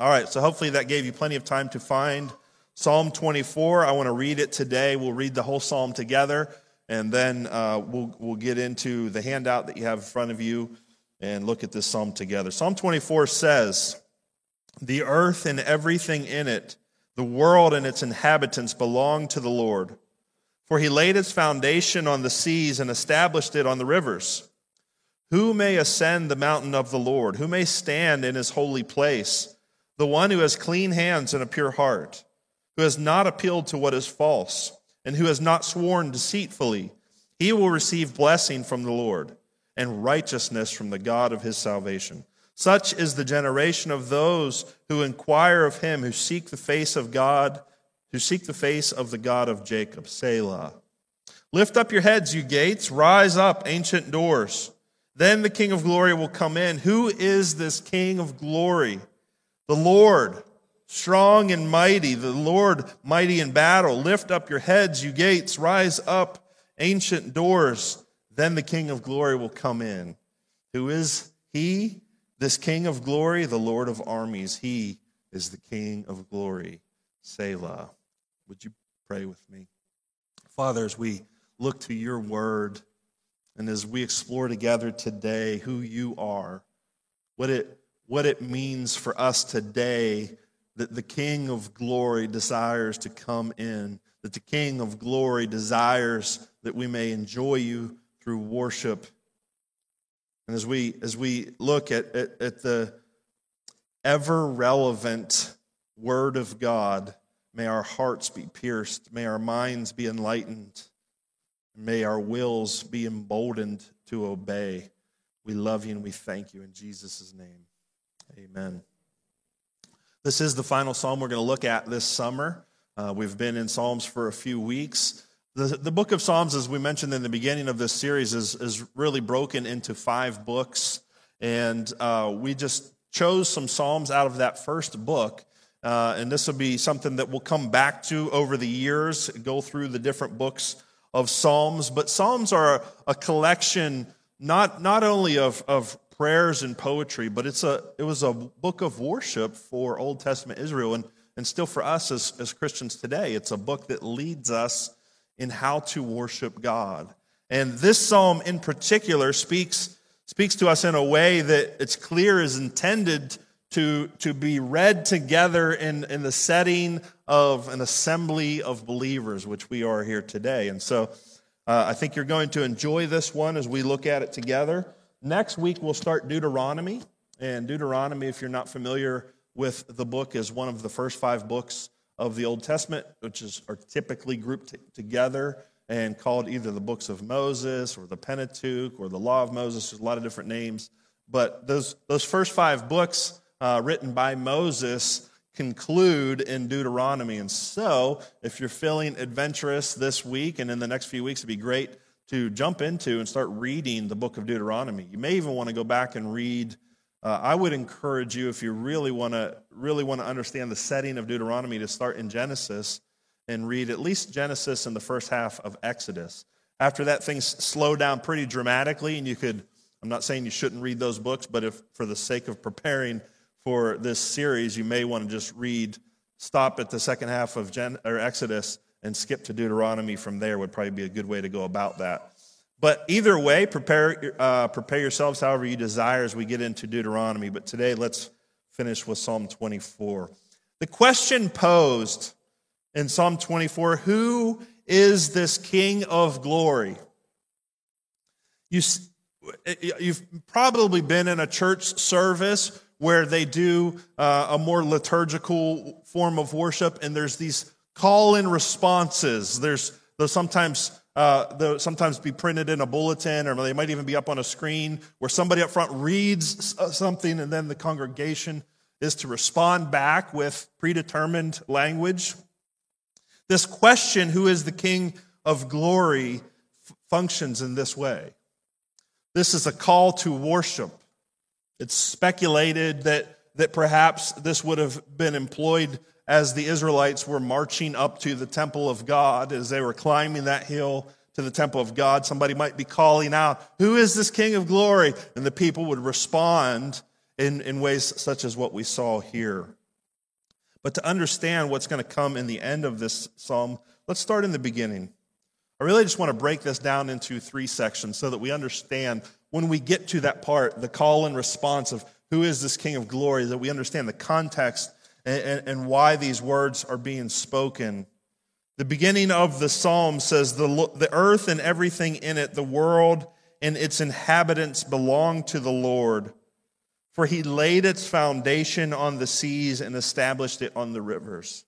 All right, so hopefully that gave you plenty of time to find Psalm 24. I want to read it today. We'll read the whole psalm together, and then uh, we'll, we'll get into the handout that you have in front of you and look at this psalm together. Psalm 24 says, The earth and everything in it, the world and its inhabitants belong to the Lord. For he laid its foundation on the seas and established it on the rivers. Who may ascend the mountain of the Lord? Who may stand in his holy place? The one who has clean hands and a pure heart, who has not appealed to what is false, and who has not sworn deceitfully, he will receive blessing from the Lord and righteousness from the God of his salvation. Such is the generation of those who inquire of him, who seek the face of God, who seek the face of the God of Jacob. Selah. Lift up your heads, you gates. Rise up, ancient doors. Then the King of glory will come in. Who is this King of glory? The Lord, strong and mighty, the Lord mighty in battle. Lift up your heads, you gates. Rise up, ancient doors. Then the King of glory will come in. Who is he? This King of glory, the Lord of armies. He is the King of glory. Selah. Would you pray with me? Father, as we look to your word and as we explore together today who you are, what it, what it means for us today that the King of glory desires to come in, that the King of glory desires that we may enjoy you through worship. And as we, as we look at, at, at the ever relevant Word of God, may our hearts be pierced, may our minds be enlightened, may our wills be emboldened to obey. We love you and we thank you in Jesus' name. Amen. This is the final psalm we're going to look at this summer. Uh, we've been in Psalms for a few weeks. The, the book of Psalms, as we mentioned in the beginning of this series, is, is really broken into five books. And uh, we just chose some Psalms out of that first book. Uh, and this will be something that we'll come back to over the years, go through the different books of Psalms. But Psalms are a, collection not, not only of, of prayers and poetry, but it's a, it was a book of worship for Old Testament Israel. And, and still for us as, as Christians today, it's a book that leads us in how to worship God. And this psalm in particular speaks, speaks to us in a way that it's clear is intended to, to be read together in, in the setting of an assembly of believers, which we are here today. And so uh, I think you're going to enjoy this one as we look at it together. Next week, we'll start Deuteronomy. And Deuteronomy, if you're not familiar with the book, is one of the first five books of the Old Testament, which is, are typically grouped t- together and called either the books of Moses or the Pentateuch or the Law of Moses. There's a lot of different names. But those, those first five books uh, written by Moses conclude in Deuteronomy. And so, if you're feeling adventurous this week and in the next few weeks, it'd be great to jump into and start reading the book of Deuteronomy. You may even want to go back and read uh, I would encourage you, if you really want to really want to understand the setting of Deuteronomy, to start in Genesis and read at least Genesis and the first half of Exodus. After that, things slow down pretty dramatically, and you could. I'm not saying you shouldn't read those books, but if for the sake of preparing for this series, you may want to just read, stop at the second half of Gen, or Exodus, and skip to Deuteronomy from there. Would probably be a good way to go about that. But either way, prepare, uh, prepare yourselves however you desire as we get into Deuteronomy. But today, let's finish with Psalm 24. The question posed in Psalm 24 who is this King of glory? You, you've probably been in a church service where they do uh, a more liturgical form of worship, and there's these call in responses. There's, there's sometimes uh, they'll sometimes be printed in a bulletin, or they might even be up on a screen where somebody up front reads uh, something and then the congregation is to respond back with predetermined language. This question, who is the King of glory, f- functions in this way. This is a call to worship. It's speculated that, that perhaps this would have been employed as the Israelites were marching up to the temple of God, as they were climbing that hill to the temple of God, somebody might be calling out, Who is this King of glory? And the people would respond in, in ways such as what we saw here. But to understand what's going to come in the end of this psalm, let's start in the beginning. I really just want to break this down into three sections so that we understand when we get to that part, the call and response of who is this King of glory, that we understand the context and, and, why these words are being spoken. The beginning of the psalm says, the, the earth and everything in it, the world and its inhabitants belong to the Lord. For he laid its foundation on the seas and established it on the rivers.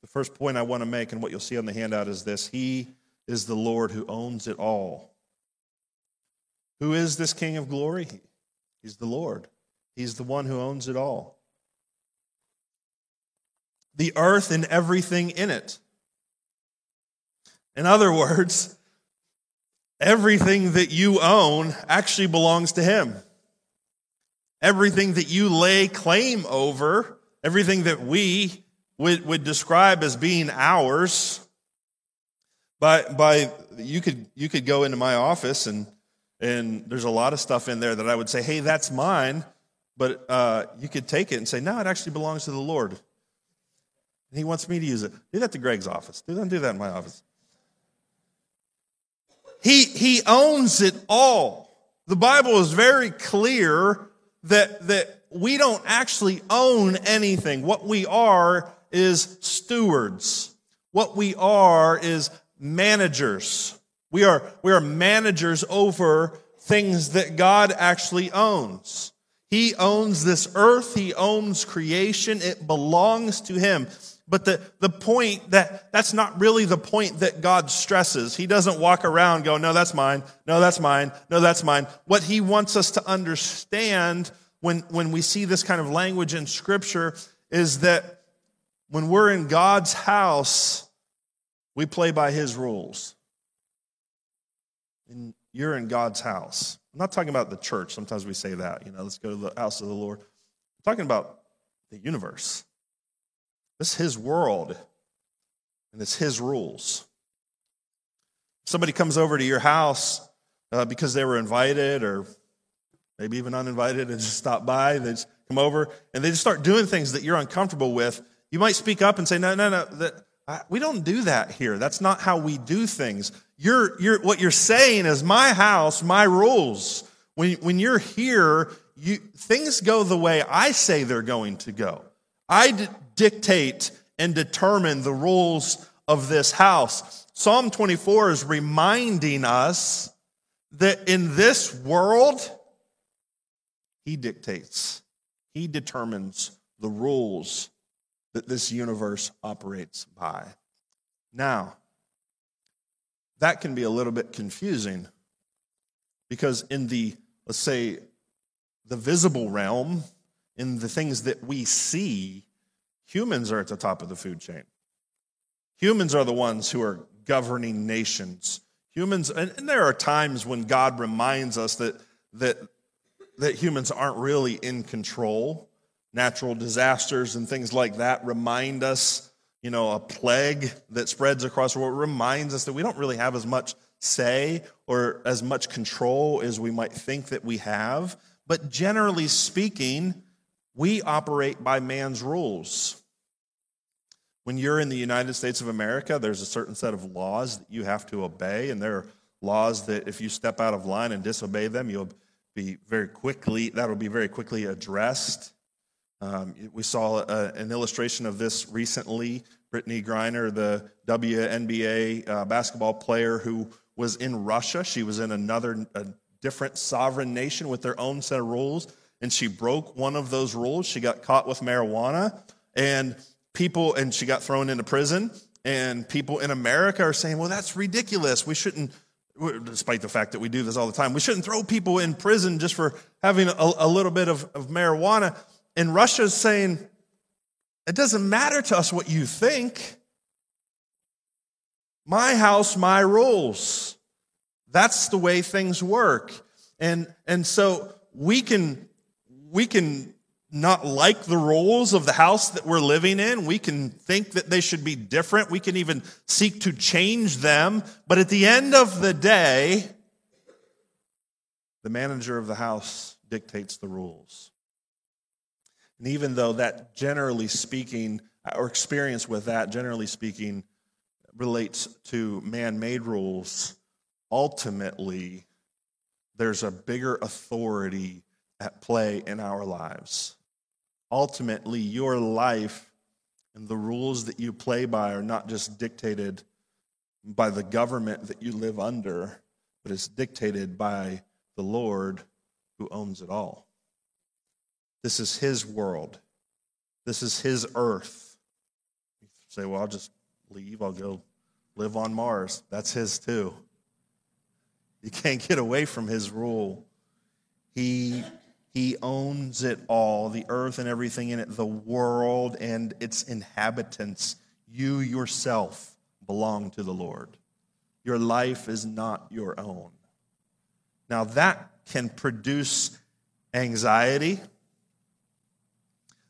The first point I want to make, and what you'll see on the handout, is this He is the Lord who owns it all. Who is this King of glory? He's the Lord, He's the one who owns it all. The earth and everything in it. In other words, everything that you own actually belongs to Him. Everything that you lay claim over, everything that we would, would describe as being ours, by, by you could you could go into my office and and there's a lot of stuff in there that I would say, hey, that's mine, but uh, you could take it and say, no, it actually belongs to the Lord. And He wants me to use it. Do that to Greg's office. Do not do that in my office. He, he owns it all. The Bible is very clear that, that we don't actually own anything. What we are is stewards. What we are is managers. We are, we are managers over things that God actually owns. He owns this earth. He owns creation. It belongs to him. But the, the point that, that's not really the point that God stresses. He doesn't walk around go, no, that's mine. No, that's mine. No, that's mine. What he wants us to understand when, when we see this kind of language in scripture is that when we're in God's house, we play by his rules. And you're in God's house. I'm not talking about the church. Sometimes we say that, you know, let's go to the house of the Lord. I'm talking about the universe. This is his world, and it's his rules. Somebody comes over to your house uh, because they were invited or maybe even uninvited and just stop by. They just come over and they just start doing things that you're uncomfortable with. You might speak up and say, no, no, no, that, I, we don't do that here. That's not how we do things. You're, you're, what you're saying is my house, my rules. When, when you're here, you, things go the way I say they're going to go. I d- dictate and determine the rules of this house. Psalm 24 is reminding us that in this world, he dictates, He determines the rules that this universe operates by. Now, that can be a little bit confusing because in the, let's say, the visible realm, in the things that we see, humans are at the top of the food chain. Humans are the ones who are governing nations. Humans, and, and there are times when God reminds us that, that that humans aren't really in control. Natural disasters and things like that remind us, you know, a plague that spreads across the world reminds us that we don't really have as much say or as much control as we might think that we have. But generally speaking, we operate by man's rules. When you're in the United States of America, there's a certain set of laws that you have to obey, and there are laws that if you step out of line and disobey them, you'll be very quickly, that'll be very quickly addressed. Um, we saw a, an illustration of this recently. Brittney Griner, the WNBA uh, basketball player who was in Russia, she was in another, a different sovereign nation with their own set of rules, and she broke one of those rules. She got caught with marijuana, and people, and she got thrown into prison. And people in America are saying, well, that's ridiculous. We shouldn't despite the fact that we do this all the time. We shouldn't throw people in prison just for having a, a little bit of, of marijuana. And Russia's saying, it doesn't matter to us what you think. My house, my rules. That's the way things work. And, and so we can, we can not like the rules of the house that we're living in. We can think that they should be different. We can even seek to change them. But at the end of the day, the manager of the house dictates the rules. And even though that, generally speaking, or experience with that, generally speaking, relates to man made rules, ultimately, there's a bigger authority at play in our lives. Ultimately, your life and the rules that you play by are not just dictated by the government that you live under, but it's dictated by the Lord who owns it all. This is His world, this is His earth. You say, well, I'll just leave, I'll go live on Mars. That's His too. You can't get away from His rule. He he owns it all the earth and everything in it, the world and its inhabitants. You yourself belong to the Lord. Your life is not your own. Now, that can produce anxiety,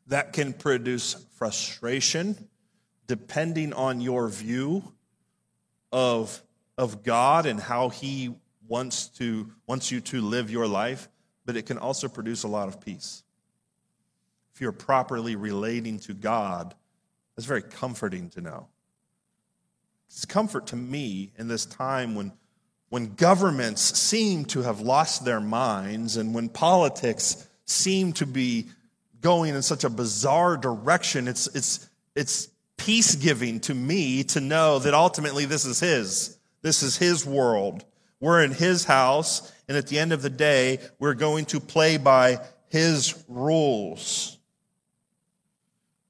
that can produce frustration, depending on your view of, of God and how He wants, to, wants you to live your life but it can also produce a lot of peace. If you're properly relating to God, that's very comforting to know. It's comfort to me in this time when, when governments seem to have lost their minds and when politics seem to be going in such a bizarre direction. It's, it's, it's peace giving to me to know that ultimately this is His. This is His world. We're in His house, and at the end of the day, we're going to play by His rules.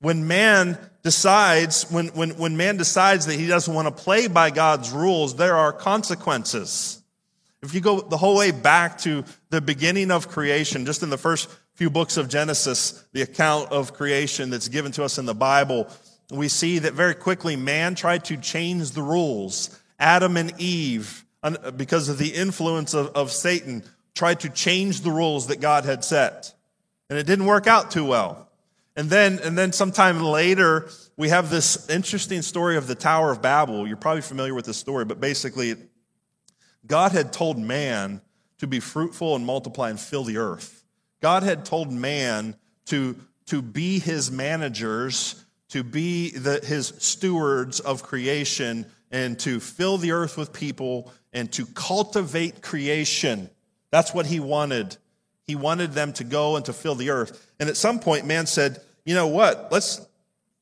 When man decides, when, when, when man decides that he doesn't want to play by God's rules, there are consequences. If you go the whole way back to the beginning of creation, just in the first few books of Genesis, the account of creation that's given to us in the Bible, we see that very quickly man tried to change the rules. Adam and Eve because of the influence of, of Satan, tried to change the rules that God had set. And it didn't work out too well. And then, and then sometime later, we have this interesting story of the Tower of Babel. You're probably familiar with this story, but basically, God had told man to be fruitful and multiply and fill the earth. God had told man to, to be his managers, to be the, his stewards of creation, and to fill the earth with people and to cultivate creation. That's what he wanted. He wanted them to go and to fill the earth. And at some point, man said, you know what? Let's,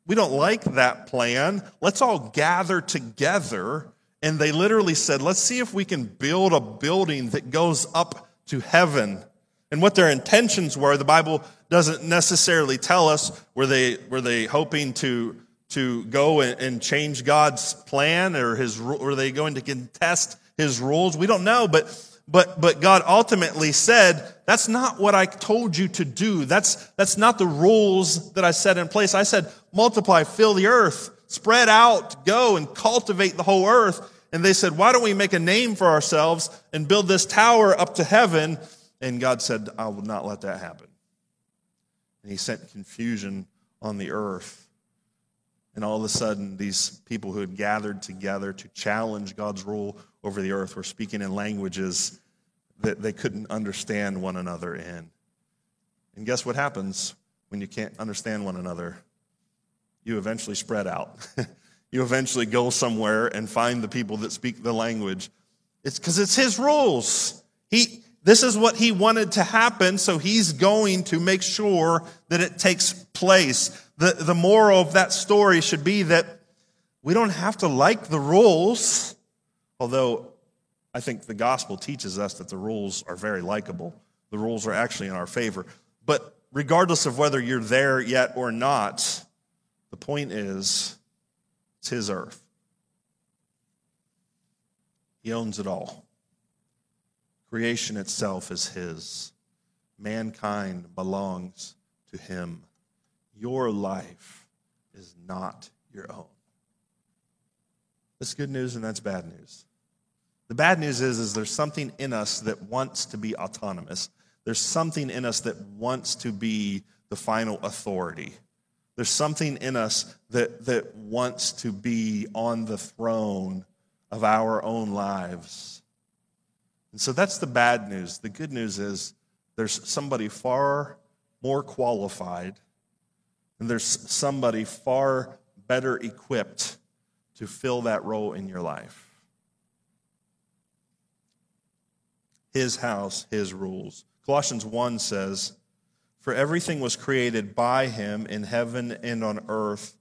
we don't like that plan. Let's all gather together. And they literally said, let's see if we can build a building that goes up to heaven. And what their intentions were, the Bible doesn't necessarily tell us. Were they, were they hoping to, to go and, and change God's plan or his, were they going to contest his rules. We don't know, but, but, but God ultimately said, that's not what I told you to do. That's, that's not the rules that I set in place. I said, multiply, fill the earth, spread out, go and cultivate the whole earth. And they said, why don't we make a name for ourselves and build this tower up to heaven? And God said, I will not let that happen. And he sent confusion on the earth. And all of a sudden, these people who had gathered together to challenge God's rule over the earth were speaking in languages that they couldn't understand one another in. And guess what happens when you can't understand one another? You eventually spread out. you eventually go somewhere and find the people that speak the language. It's because it's his rules. He, this is what he wanted to happen, so he's going to make sure that it takes place. The, the moral of that story should be that we don't have to like the rules, although I think the gospel teaches us that the rules are very likable. The rules are actually in our favor. But regardless of whether you're there yet or not, the point is it's his earth. He owns it all. Creation itself is His. Mankind belongs to Him. Your life is not your own. That's good news and that's bad news. The bad news is, is there's something in us that wants to be autonomous. There's something in us that wants to be the final authority. There's something in us that, that wants to be on the throne of our own lives. And so that's the bad news. The good news is there's somebody far more qualified And there's somebody far better equipped to fill that role in your life. His house, his rules. Colossians 1 says, For everything was created by him in heaven and on earth,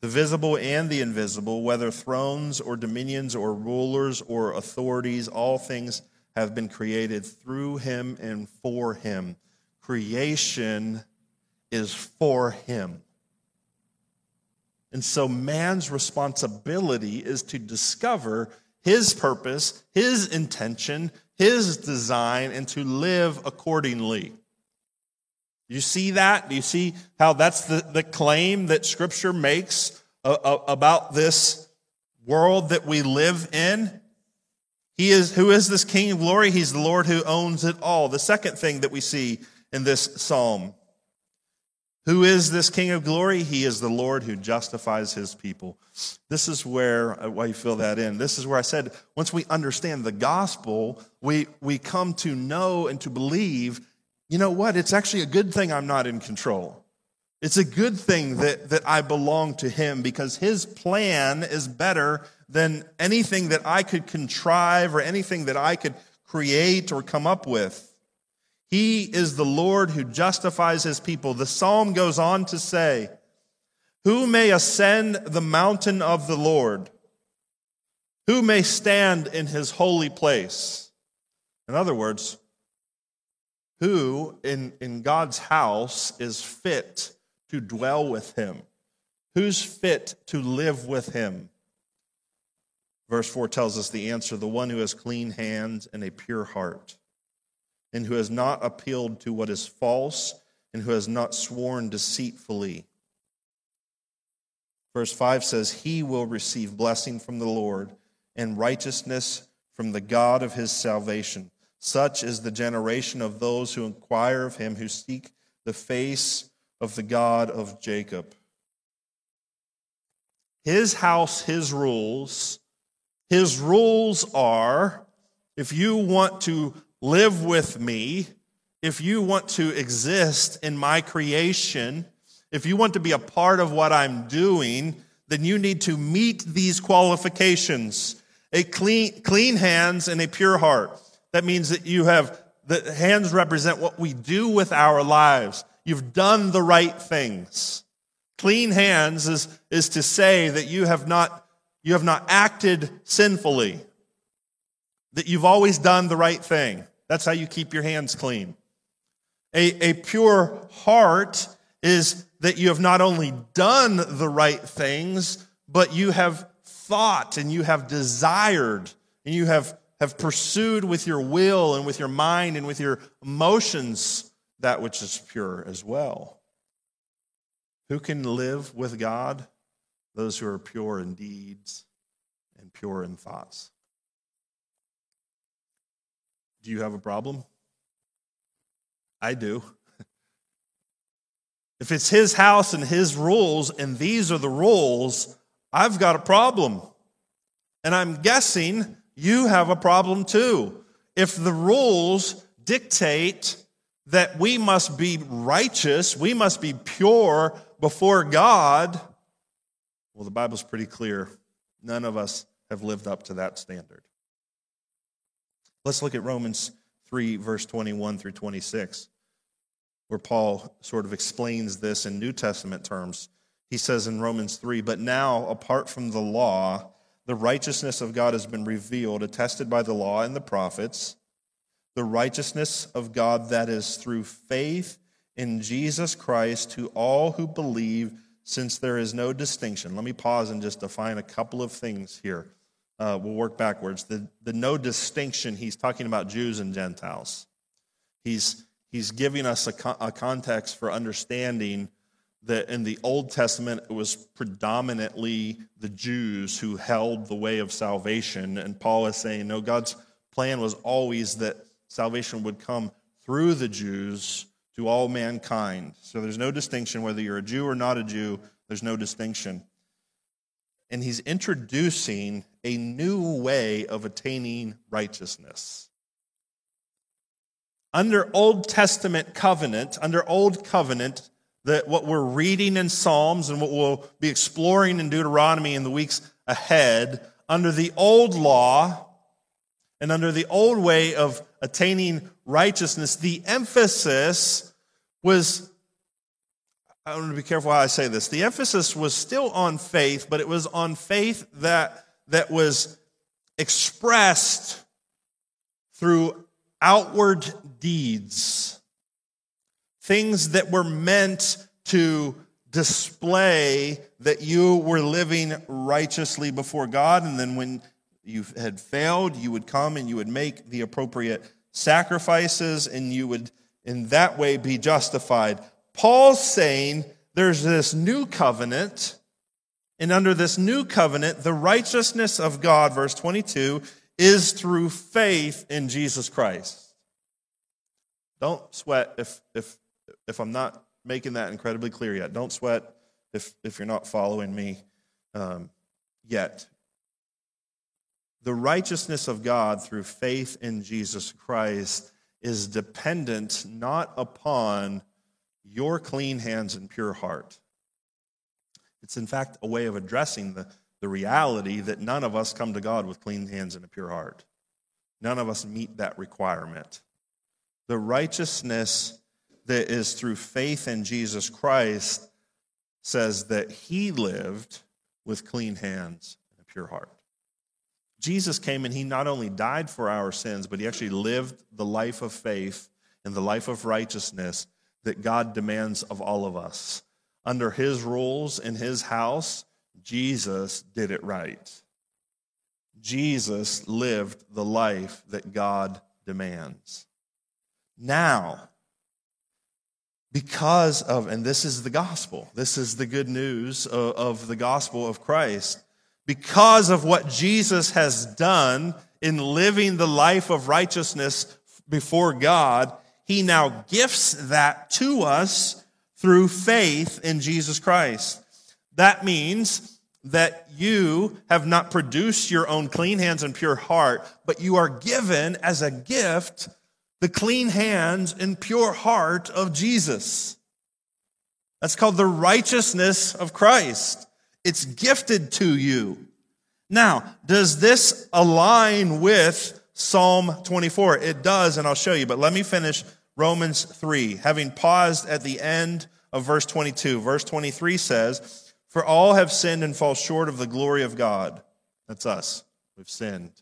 the visible and the invisible, whether thrones or dominions or rulers or authorities, all things have been created through him and for him. Creation is for him. And so man's responsibility is to discover his purpose, his intention, his design, and to live accordingly. You see that? Do you see how that's the, the claim that Scripture makes uh, uh, about this world that we live in? He is, who is this King of glory? He's the Lord who owns it all. The second thing that we see in this psalm. Who is this King of glory? He is the Lord who justifies his people. This is where, uh, why you fill that in. This is where I said, once we understand the gospel, we, we come to know and to believe, you know what? It's actually a good thing I'm not in control. It's a good thing that, that I belong to him because his plan is better than anything that I could contrive or anything that I could create or come up with. He is the Lord who justifies his people. The psalm goes on to say, Who may ascend the mountain of the Lord? Who may stand in his holy place? In other words, who in, in God's house is fit to dwell with him? Who's fit to live with him? Verse 4 tells us the answer the one who has clean hands and a pure heart, and who has not appealed to what is false, and who has not sworn deceitfully. Verse 5 says, He will receive blessing from the Lord and righteousness from the God of his salvation. Such is the generation of those who inquire of him, who seek the face of the God of Jacob. His house, his rules his rules are if you want to live with me, if you want to exist in my creation, if you want to be a part of what I'm doing, then you need to meet these qualifications a clean, clean hands and a pure heart. That means that you have, the hands represent what we do with our lives. You've done the right things. Clean hands is, is to say that you have not you have not acted sinfully, that you've always done the right thing. That's how you keep your hands clean. A, a pure heart is that you have not only done the right things, but you have thought and you have desired and you have, have pursued with your will and with your mind and with your emotions that which is pure as well. Who can live with God? those who are pure in deeds and pure in thoughts. Do you have a problem? I do. If it's his house and his rules, and these are the rules, I've got a problem. And I'm guessing you have a problem too. If the rules dictate that we must be righteous, we must be pure before God, well, the Bible's pretty clear. None of us have lived up to that standard. Let's look at Romans 3, verse 21 through 26, where Paul sort of explains this in New Testament terms. He says in Romans 3, But now, apart from the law, the righteousness of God has been revealed, attested by the law and the prophets, the righteousness of God that is through faith in Jesus Christ to all who believe since there is no distinction. Let me pause and just define a couple of things here. Uh, we'll work backwards. The, the no distinction, he's talking about Jews and Gentiles. He's, he's giving us a, a context for understanding that in the Old Testament, it was predominantly the Jews who held the way of salvation. And Paul is saying, no, God's plan was always that salvation would come through the Jews to all mankind. So there's no distinction whether you're a Jew or not a Jew, there's no distinction. And he's introducing a new way of attaining righteousness. Under Old Testament covenant, under Old Covenant, that what we're reading in Psalms and what we'll be exploring in Deuteronomy in the weeks ahead, under the old law and under the old way of attaining righteousness, the emphasis was, I want to be careful how I say this. The emphasis was still on faith, but it was on faith that, that was expressed through outward deeds. Things that were meant to display that you were living righteously before God. And then when you had failed, you would come and you would make the appropriate sacrifices and you would in that way be justified. Paul's saying there's this new covenant, and under this new covenant, the righteousness of God, verse 22, is through faith in Jesus Christ. Don't sweat if, if, if I'm not making that incredibly clear yet. Don't sweat if, if you're not following me um, yet. The righteousness of God through faith in Jesus Christ is dependent not upon your clean hands and pure heart. It's, in fact, a way of addressing the, the reality that none of us come to God with clean hands and a pure heart. None of us meet that requirement. The righteousness that is through faith in Jesus Christ says that he lived with clean hands and a pure heart. Jesus came and he not only died for our sins, but he actually lived the life of faith and the life of righteousness that God demands of all of us. Under his rules in his house, Jesus did it right. Jesus lived the life that God demands. Now, because of, and this is the gospel, this is the good news of, of the gospel of Christ because of what Jesus has done in living the life of righteousness before God, he now gifts that to us through faith in Jesus Christ. That means that you have not produced your own clean hands and pure heart, but you are given as a gift the clean hands and pure heart of Jesus. That's called the righteousness of Christ. It's gifted to you. Now, does this align with Psalm 24? It does, and I'll show you, but let me finish Romans 3, having paused at the end of verse 22. Verse 23 says, For all have sinned and fall short of the glory of God. That's us. We've sinned.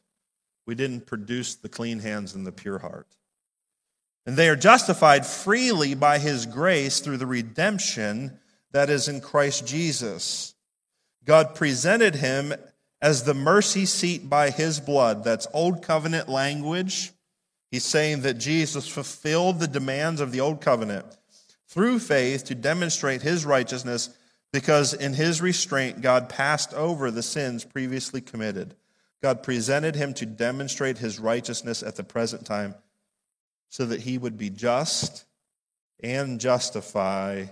We didn't produce the clean hands and the pure heart. And they are justified freely by his grace through the redemption that is in Christ Jesus. God presented him as the mercy seat by his blood. That's old covenant language. He's saying that Jesus fulfilled the demands of the old covenant through faith to demonstrate his righteousness because in his restraint, God passed over the sins previously committed. God presented him to demonstrate his righteousness at the present time so that he would be just and justify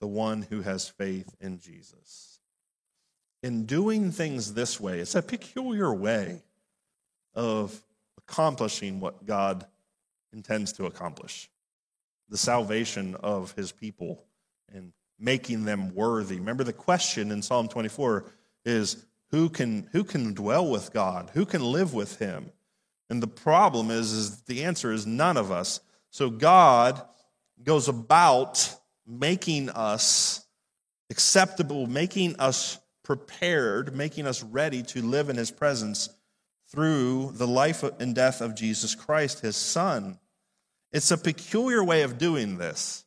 the one who has faith in Jesus. In doing things this way, it's a peculiar way of accomplishing what God intends to accomplish the salvation of his people and making them worthy. Remember, the question in Psalm 24 is who can, who can dwell with God? Who can live with him? And the problem is, is the answer is none of us. So God goes about making us acceptable, making us prepared, making us ready to live in his presence through the life and death of Jesus Christ, his son. It's a peculiar way of doing this,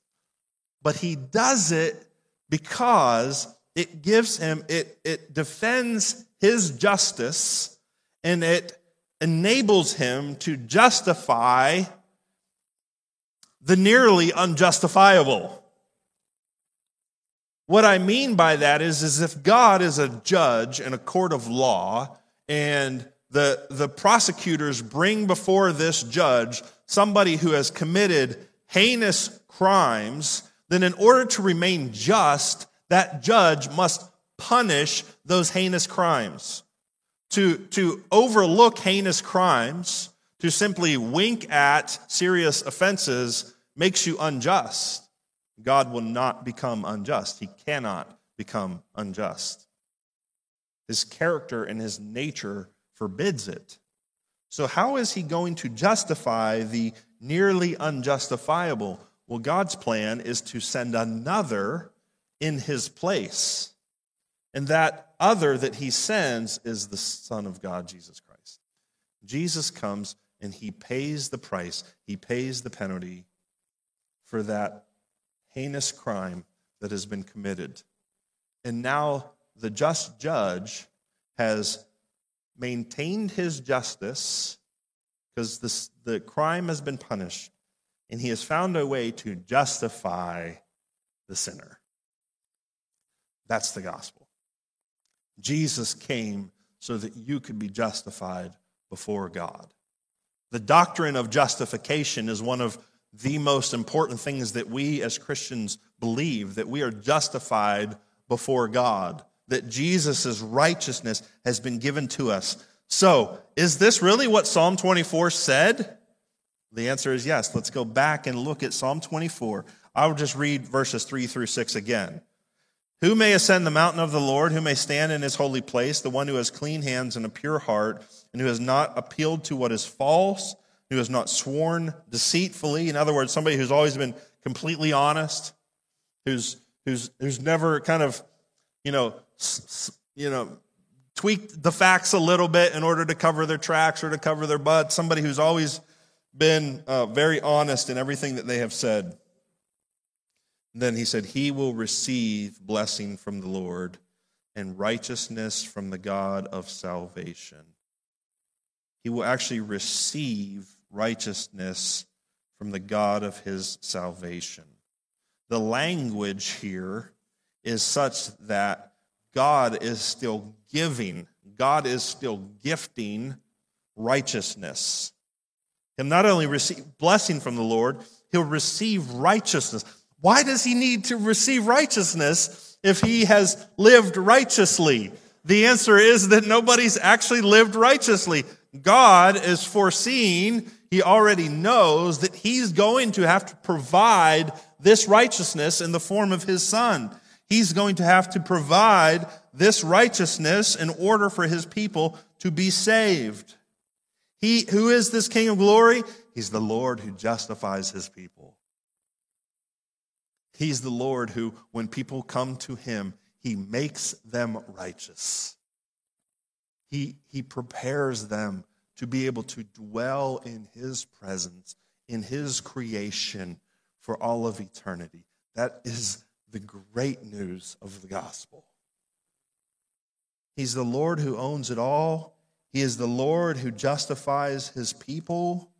but he does it because it gives him, it, it defends his justice and it enables him to justify the nearly unjustifiable. What I mean by that is, is if God is a judge in a court of law and the, the prosecutors bring before this judge somebody who has committed heinous crimes, then in order to remain just, that judge must punish those heinous crimes to, to overlook heinous crimes, to simply wink at serious offenses, makes you unjust. God will not become unjust. He cannot become unjust. His character and his nature forbids it. So, how is he going to justify the nearly unjustifiable? Well, God's plan is to send another in his place. And that other that he sends is the Son of God, Jesus Christ. Jesus comes and he pays the price, he pays the penalty for that heinous crime that has been committed. And now the just judge has maintained his justice because the crime has been punished, and he has found a way to justify the sinner. That's the gospel. Jesus came so that you could be justified before God. The doctrine of justification is one of the most important things that we as Christians believe that we are justified before God, that Jesus' righteousness has been given to us. So, is this really what Psalm 24 said? The answer is yes. Let's go back and look at Psalm 24. I'll just read verses 3 through 6 again. Who may ascend the mountain of the Lord? Who may stand in his holy place? The one who has clean hands and a pure heart and who has not appealed to what is false, who has not sworn deceitfully. In other words, somebody who's always been completely honest, who's who's who's never kind of, you know, you know, tweaked the facts a little bit in order to cover their tracks or to cover their butt. Somebody who's always been uh, very honest in everything that they have said. Then he said, He will receive blessing from the Lord and righteousness from the God of salvation he will actually receive righteousness from the God of his salvation. The language here is such that God is still giving, God is still gifting righteousness. He'll not only receive blessing from the Lord, he'll receive righteousness. Why does he need to receive righteousness if he has lived righteously? The answer is that nobody's actually lived righteously. God is foreseeing, he already knows that he's going to have to provide this righteousness in the form of his son. He's going to have to provide this righteousness in order for his people to be saved. He, who is this King of glory? He's the Lord who justifies his people. He's the Lord who, when people come to him, he makes them righteous. He, he prepares them to be able to dwell in His presence, in His creation for all of eternity. That is the great news of the gospel. He's the Lord who owns it all. He is the Lord who justifies his people.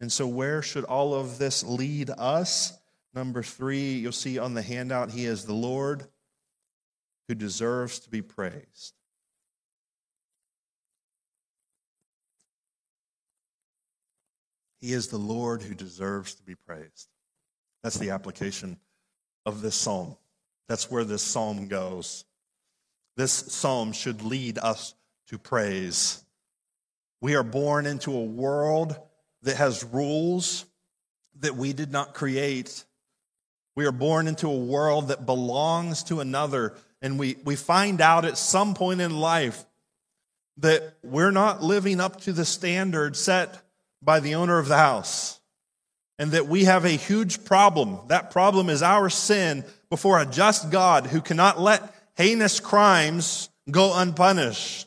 And so, where should all of this lead us? Number three, you'll see on the handout, He is the Lord who deserves to be praised. He is the Lord who deserves to be praised. That's the application of this psalm. That's where this psalm goes. This psalm should lead us to praise. We are born into a world that has rules that we did not create. We are born into a world that belongs to another. And we, we find out at some point in life that we're not living up to the standard set by the owner of the house. And that we have a huge problem. That problem is our sin before a just God who cannot let heinous crimes go unpunished.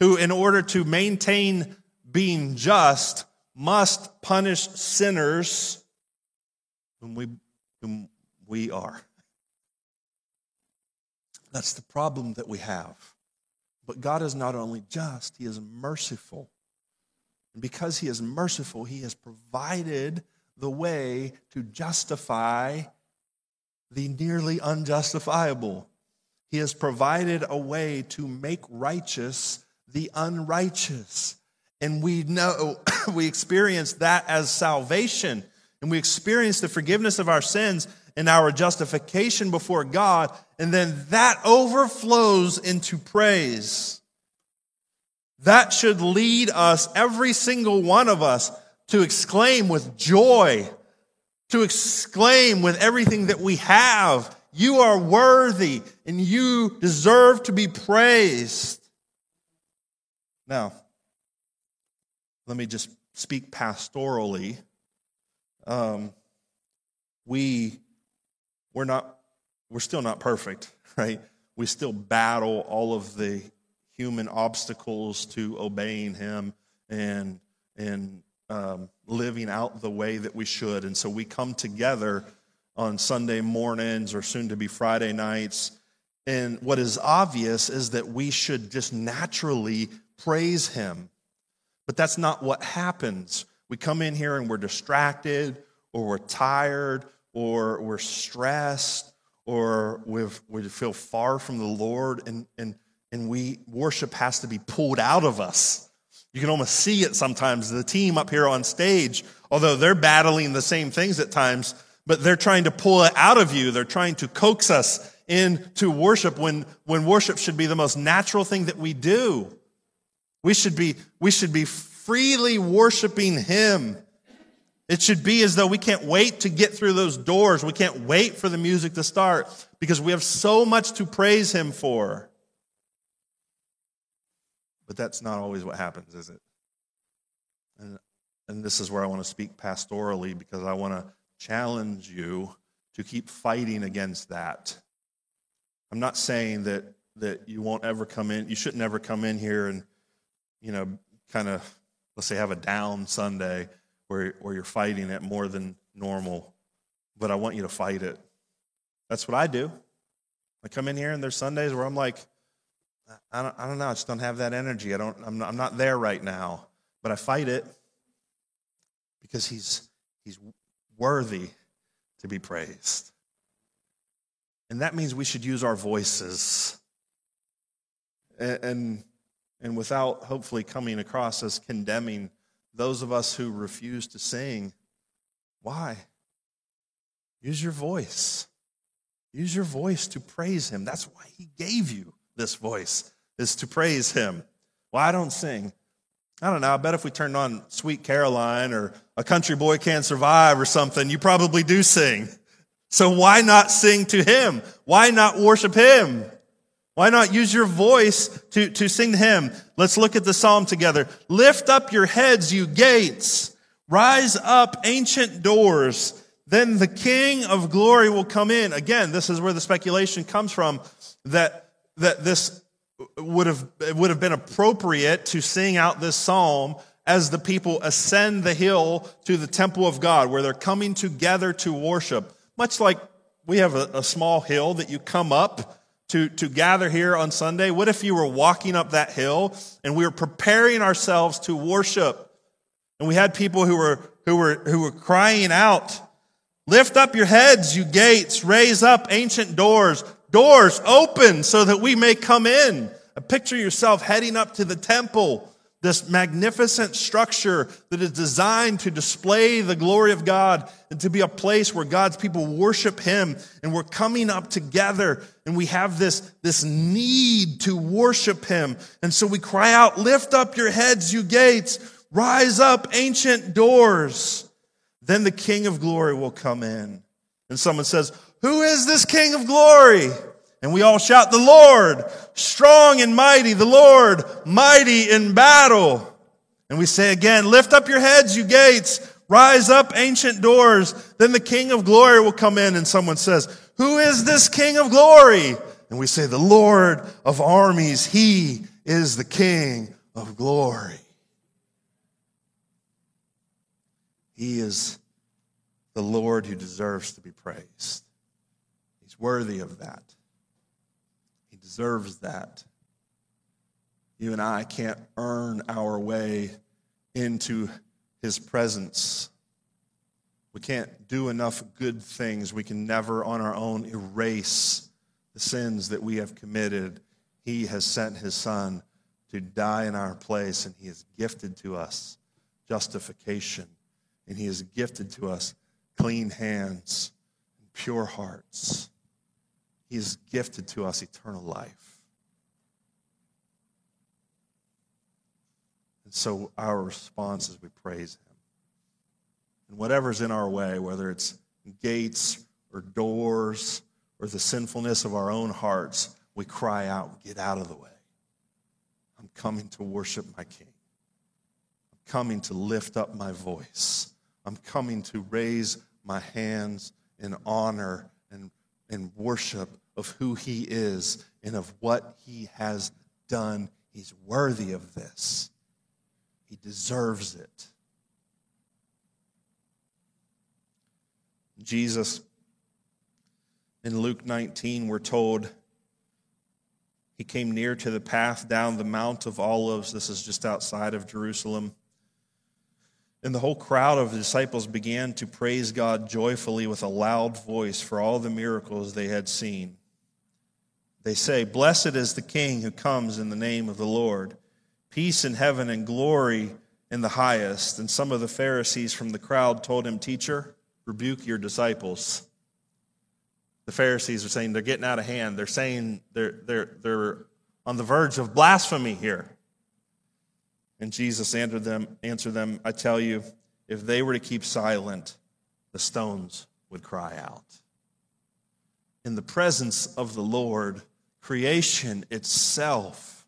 Who, in order to maintain being just, must punish sinners whom we, whom we are. That's the problem that we have. But God is not only just, He is merciful. And because he is merciful, he has provided the way to justify the nearly unjustifiable. He has provided a way to make righteous the unrighteous. And we know, we experience that as salvation. And we experience the forgiveness of our sins and our justification before God. And then that overflows into praise. That should lead us, every single one of us, to exclaim with joy, to exclaim with everything that we have, You are worthy and you deserve to be praised. Now, let me just speak pastorally. Um, we we're not we're still not perfect, right? We still battle all of the human obstacles to obeying Him and and um, living out the way that we should. And so we come together on Sunday mornings or soon to be Friday nights. And what is obvious is that we should just naturally praise Him. But that's not what happens. We come in here and we're distracted, or we're tired, or we're stressed, or we've, we feel far from the Lord, and, and, and we worship has to be pulled out of us. You can almost see it sometimes. The team up here on stage, although they're battling the same things at times, but they're trying to pull it out of you. They're trying to coax us into worship when, when worship should be the most natural thing that we do. We should be, we should be freely worshiping Him. It should be as though we can't wait to get through those doors. We can't wait for the music to start because we have so much to praise Him for. But that's not always what happens, is it? And, and this is where I want to speak pastorally because I want to challenge you to keep fighting against that. I'm not saying that, that you won't ever come in, you shouldn't ever come in here and, you know, kind of, let's say, have a down Sunday where, where you're fighting it more than normal. But I want you to fight it. That's what I do. I come in here and there's Sundays where I'm like, I don't, I don't know. I just don't have that energy. I don't, I'm not, I'm not there right now. But I fight it because he's, he's worthy to be praised. And that means we should use our voices. And, and, and without hopefully coming across as condemning those of us who refuse to sing, why? Use your voice. Use your voice to praise him. That's why he gave you this voice is to praise him. Well, I don't sing. I don't know. I bet if we turned on Sweet Caroline or A Country Boy Can't Survive or something, you probably do sing. So why not sing to him? Why not worship him? Why not use your voice to, to sing to him? Let's look at the psalm together. Lift up your heads, you gates. Rise up, ancient doors. Then the King of glory will come in. Again, this is where the speculation comes from that that this would have, would have been appropriate to sing out this psalm as the people ascend the hill to the temple of God, where they're coming together to worship. Much like we have a, a small hill that you come up to, to gather here on Sunday. What if you were walking up that hill and we were preparing ourselves to worship? And we had people who were, who were, who were crying out, Lift up your heads, you gates, raise up ancient doors, doors open so that we may come in. Picture yourself heading up to the temple, this magnificent structure that is designed to display the glory of God and to be a place where God's people worship Him. And we're coming up together and we have this, this need to worship Him. And so we cry out, lift up your heads, you gates, rise up, ancient doors. Then the King of glory will come in. And someone says, who is this King of glory? And we all shout, The Lord, strong and mighty, the Lord, mighty in battle. And we say again, Lift up your heads, you gates, rise up, ancient doors. Then the King of glory will come in, and someone says, Who is this King of glory? And we say, The Lord of armies, he is the King of glory. He is the Lord who deserves to be praised. He's worthy of that. He deserves that. You and I can't earn our way into his presence. We can't do enough good things. We can never on our own erase the sins that we have committed. He has sent his son to die in our place, and he has gifted to us justification, and he has gifted to us clean hands and pure hearts. He has gifted to us eternal life. And so our response is we praise Him. and whatever's in our way, whether it's gates or doors or the sinfulness of our own hearts, we cry out, Get out of the way. I'm coming to worship my King. I'm coming to lift up my voice. I'm coming to raise my hands in honor and, and worship of who he is and of what he has done. He's worthy of this, he deserves it. Jesus, in Luke 19, we're told he came near to the path down the Mount of Olives. This is just outside of Jerusalem. And the whole crowd of disciples began to praise God joyfully with a loud voice for all the miracles they had seen. They say, Blessed is the King who comes in the name of the Lord. Peace in heaven and glory in the highest. And some of the Pharisees from the crowd told him, Teacher, rebuke your disciples. The Pharisees are saying they're getting out of hand. They're saying they're, they're, they're on the verge of blasphemy here. And Jesus answered them, answered them, I tell you, if they were to keep silent, the stones would cry out. In the presence of the Lord, creation itself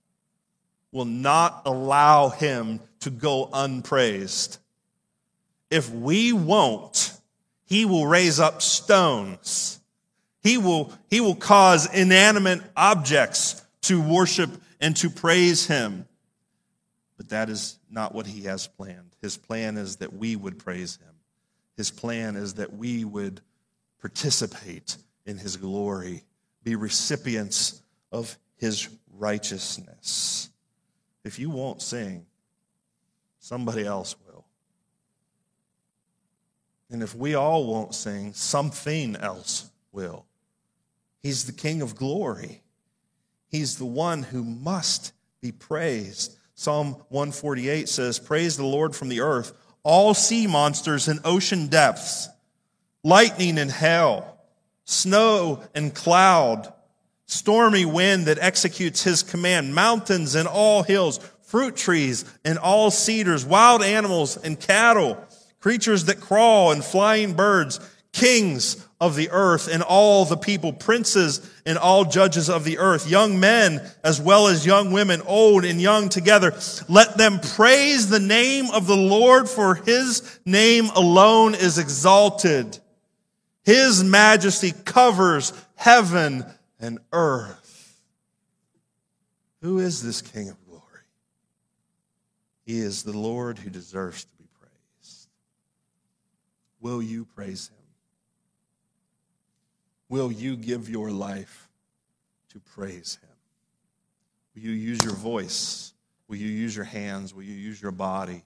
will not allow him to go unpraised. If we won't, he will raise up stones. He will, he will cause inanimate objects to worship and to praise him. But that is not what he has planned. His plan is that we would praise him. His plan is that we would participate in his glory, be recipients of his righteousness. If you won't sing, somebody else will. And if we all won't sing, something else will. He's the King of glory. He's the one who must be praised. Psalm 148 says, Praise the Lord from the earth, all sea monsters in ocean depths, lightning and hail, snow and cloud, stormy wind that executes his command, mountains and all hills, fruit trees and all cedars, wild animals and cattle, creatures that crawl and flying birds, kings of the earth and all the people, princes and all judges of the earth, young men as well as young women, old and young together. Let them praise the name of the Lord for his name alone is exalted. His majesty covers heaven and earth. Who is this King of glory? He is the Lord who deserves to be praised. Will you praise him? Will you give your life to praise Him? Will you use your voice? Will you use your hands? Will you use your body?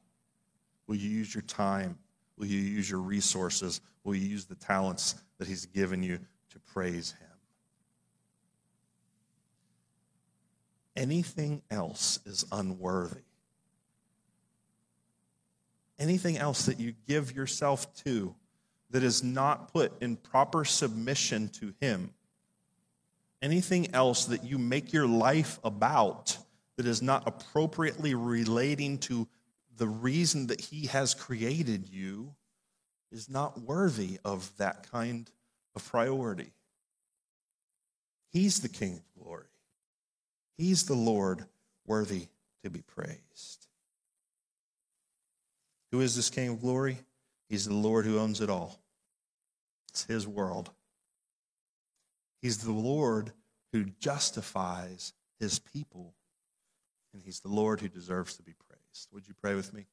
Will you use your time? Will you use your resources? Will you use the talents that He's given you to praise Him? Anything else is unworthy. Anything else that you give yourself to that is not put in proper submission to Him, anything else that you make your life about that is not appropriately relating to the reason that He has created you, is not worthy of that kind of priority. He's the King of glory. He's the Lord worthy to be praised. Who is this King of glory? He's the Lord who owns it all. It's His world. He's the Lord who justifies His people, and He's the Lord who deserves to be praised. Would you pray with me?